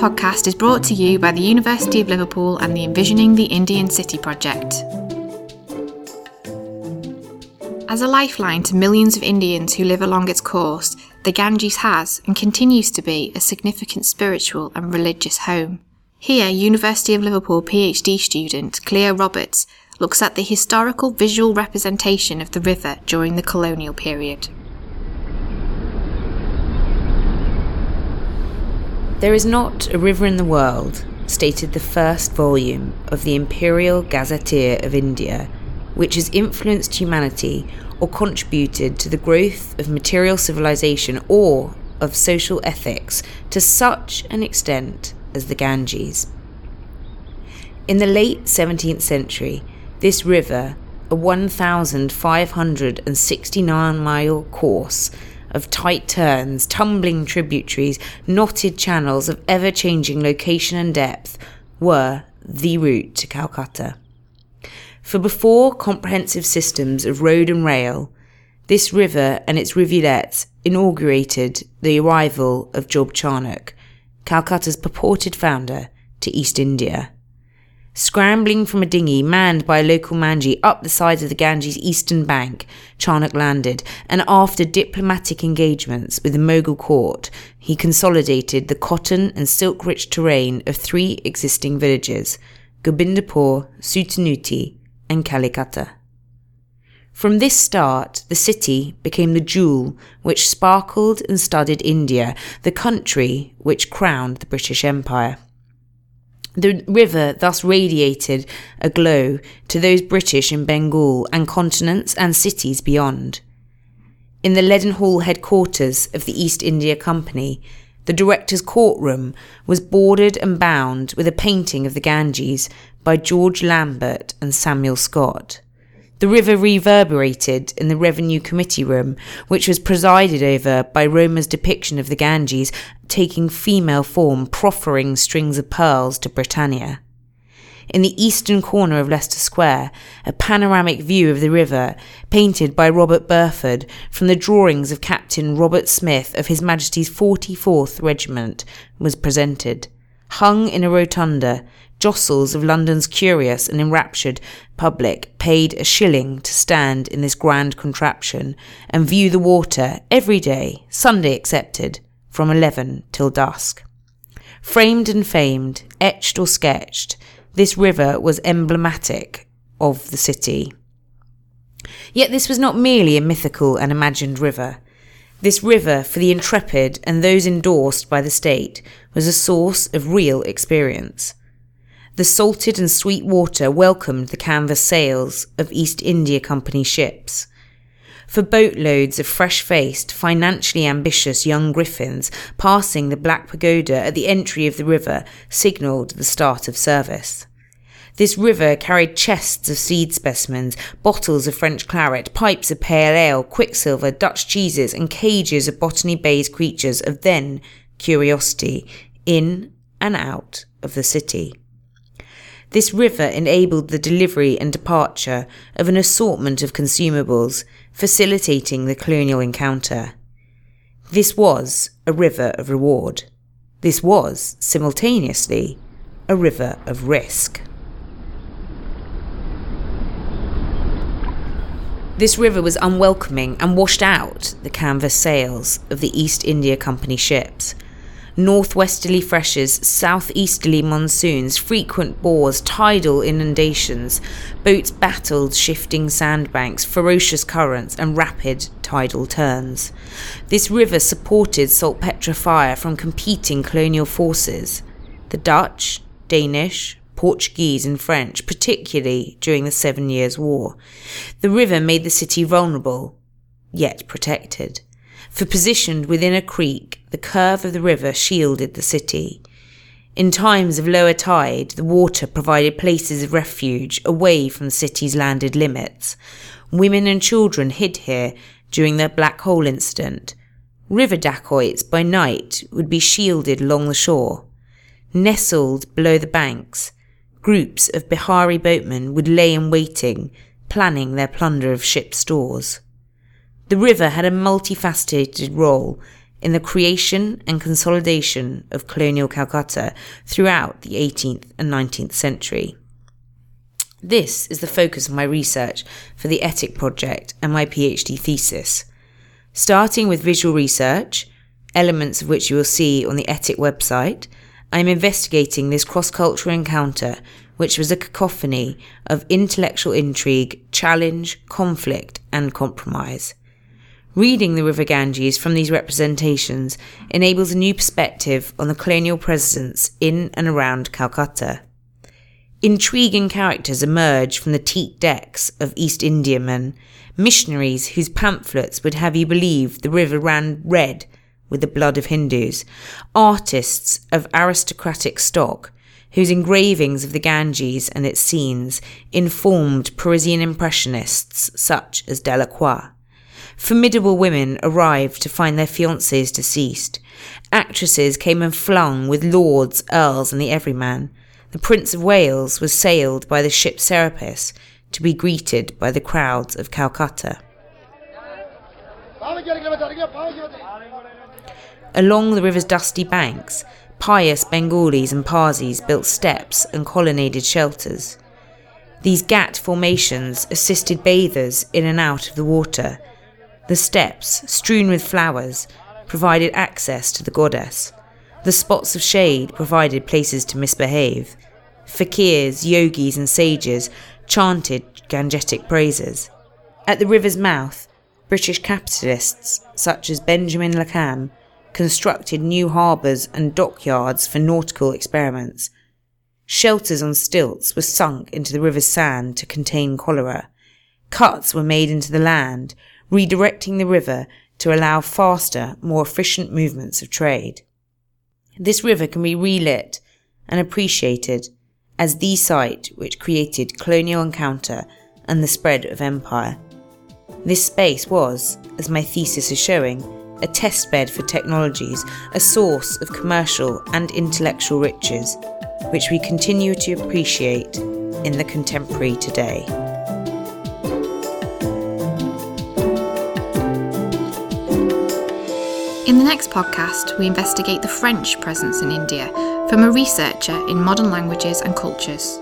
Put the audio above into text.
podcast is brought to you by the University of Liverpool and the Envisioning the Indian City project. As a lifeline to millions of Indians who live along its course, the Ganges has and continues to be a significant spiritual and religious home. Here, University of Liverpool PhD student Cleo Roberts looks at the historical visual representation of the river during the colonial period. There is not a river in the world, stated the first volume of the Imperial Gazetteer of India, which has influenced humanity or contributed to the growth of material civilization or of social ethics to such an extent as the Ganges. In the late 17th century, this river, a 1,569 mile course, of tight turns, tumbling tributaries, knotted channels of ever changing location and depth were the route to Calcutta. For before comprehensive systems of road and rail, this river and its rivulets inaugurated the arrival of Job Charnock, Calcutta's purported founder, to East India. Scrambling from a dinghy manned by a local manji up the sides of the Ganges eastern bank, Charnock landed, and after diplomatic engagements with the Mughal court, he consolidated the cotton and silk rich terrain of three existing villages Gobindapur, Sutanuti, and Kalikata. From this start, the city became the jewel which sparkled and studded India, the country which crowned the British Empire. The river thus radiated a glow to those British in Bengal and continents and cities beyond. In the Leadenhall headquarters of the East India Company, the director's courtroom was bordered and bound with a painting of the Ganges by George Lambert and Samuel Scott. The river reverberated in the Revenue Committee room, which was presided over by Roma's depiction of the Ganges taking female form, proffering strings of pearls to Britannia. In the eastern corner of Leicester Square, a panoramic view of the river, painted by Robert Burford from the drawings of Captain Robert Smith of His Majesty's 44th Regiment, was presented. Hung in a rotunda, jostles of London's curious and enraptured public paid a shilling to stand in this grand contraption and view the water every day, Sunday excepted, from eleven till dusk. Framed and famed, etched or sketched, this river was emblematic of the city. Yet this was not merely a mythical and imagined river. This river, for the intrepid and those endorsed by the state, was a source of real experience. The salted and sweet water welcomed the canvas sails of East India Company ships. For boatloads of fresh faced, financially ambitious young griffins passing the Black Pagoda at the entry of the river signalled the start of service. This river carried chests of seed specimens, bottles of French claret, pipes of pale ale, quicksilver, Dutch cheeses, and cages of Botany Bay's creatures of then curiosity in and out of the city. This river enabled the delivery and departure of an assortment of consumables, facilitating the colonial encounter. This was a river of reward. This was, simultaneously, a river of risk. This river was unwelcoming and washed out the canvas sails of the East India Company ships northwesterly freshers, southeasterly monsoons, frequent bores, tidal inundations, boats battled shifting sandbanks, ferocious currents, and rapid tidal turns. This river supported saltpetre fire from competing colonial forces. The Dutch, Danish, Portuguese, and French, particularly during the Seven Years' War. The river made the city vulnerable, yet protected for positioned within a creek, the curve of the river shielded the city. In times of lower tide, the water provided places of refuge away from the city's landed limits. Women and children hid here during the Black Hole incident. River dacoits by night would be shielded along the shore. Nestled below the banks, groups of Bihari boatmen would lay in waiting, planning their plunder of ship stores. The river had a multifaceted role in the creation and consolidation of colonial Calcutta throughout the 18th and 19th century. This is the focus of my research for the ETIC project and my PhD thesis. Starting with visual research, elements of which you will see on the ETIC website, I am investigating this cross cultural encounter, which was a cacophony of intellectual intrigue, challenge, conflict, and compromise. Reading the River Ganges from these representations enables a new perspective on the colonial presence in and around Calcutta. Intriguing characters emerge from the teak decks of East Indiamen, missionaries whose pamphlets would have you believe the river ran red with the blood of Hindus, artists of aristocratic stock whose engravings of the Ganges and its scenes informed Parisian impressionists such as Delacroix. Formidable women arrived to find their fiancés deceased. Actresses came and flung with lords, earls, and the everyman. The Prince of Wales was sailed by the ship Serapis to be greeted by the crowds of Calcutta. Along the river's dusty banks, pious Bengalis and Parsis built steps and colonnaded shelters. These ghat formations assisted bathers in and out of the water the steps, strewn with flowers, provided access to the goddess. The spots of shade provided places to misbehave. Fakirs, yogis, and sages chanted Gangetic praises. At the river's mouth, British capitalists such as Benjamin Lacam constructed new harbours and dockyards for nautical experiments. Shelters on stilts were sunk into the river's sand to contain cholera. Cuts were made into the land, redirecting the river to allow faster, more efficient movements of trade. This river can be relit and appreciated as the site which created colonial encounter and the spread of empire. This space was, as my thesis is showing, a testbed for technologies, a source of commercial and intellectual riches, which we continue to appreciate in the contemporary today. In the next podcast, we investigate the French presence in India from a researcher in modern languages and cultures.